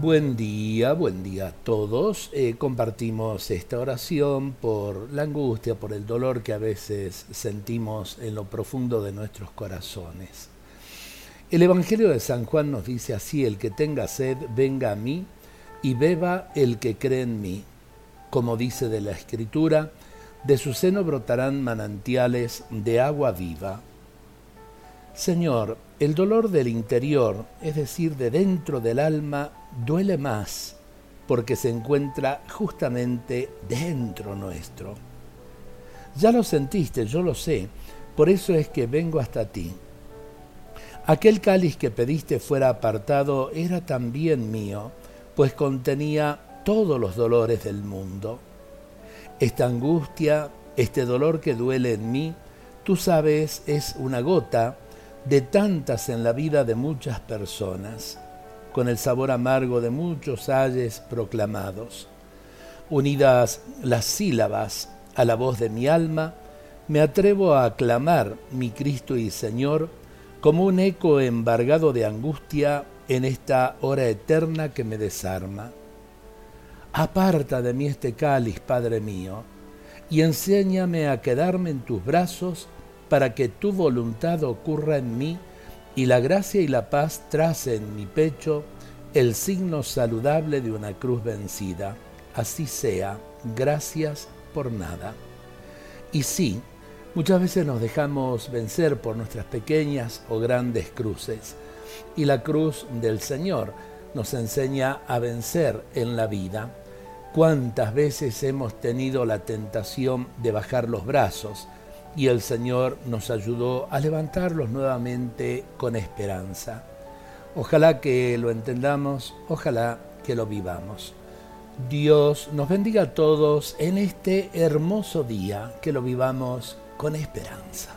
Buen día, buen día a todos. Eh, compartimos esta oración por la angustia, por el dolor que a veces sentimos en lo profundo de nuestros corazones. El Evangelio de San Juan nos dice así, el que tenga sed, venga a mí y beba el que cree en mí. Como dice de la Escritura, de su seno brotarán manantiales de agua viva. Señor, el dolor del interior, es decir, de dentro del alma, duele más porque se encuentra justamente dentro nuestro. Ya lo sentiste, yo lo sé, por eso es que vengo hasta ti. Aquel cáliz que pediste fuera apartado era también mío, pues contenía todos los dolores del mundo. Esta angustia, este dolor que duele en mí, tú sabes, es una gota de tantas en la vida de muchas personas, con el sabor amargo de muchos ayes proclamados. Unidas las sílabas a la voz de mi alma, me atrevo a aclamar mi Cristo y Señor como un eco embargado de angustia en esta hora eterna que me desarma. Aparta de mí este cáliz, Padre mío, y enséñame a quedarme en tus brazos para que tu voluntad ocurra en mí y la gracia y la paz trace en mi pecho el signo saludable de una cruz vencida. Así sea, gracias por nada. Y sí, muchas veces nos dejamos vencer por nuestras pequeñas o grandes cruces, y la cruz del Señor nos enseña a vencer en la vida. ¿Cuántas veces hemos tenido la tentación de bajar los brazos? Y el Señor nos ayudó a levantarlos nuevamente con esperanza. Ojalá que lo entendamos, ojalá que lo vivamos. Dios nos bendiga a todos en este hermoso día, que lo vivamos con esperanza.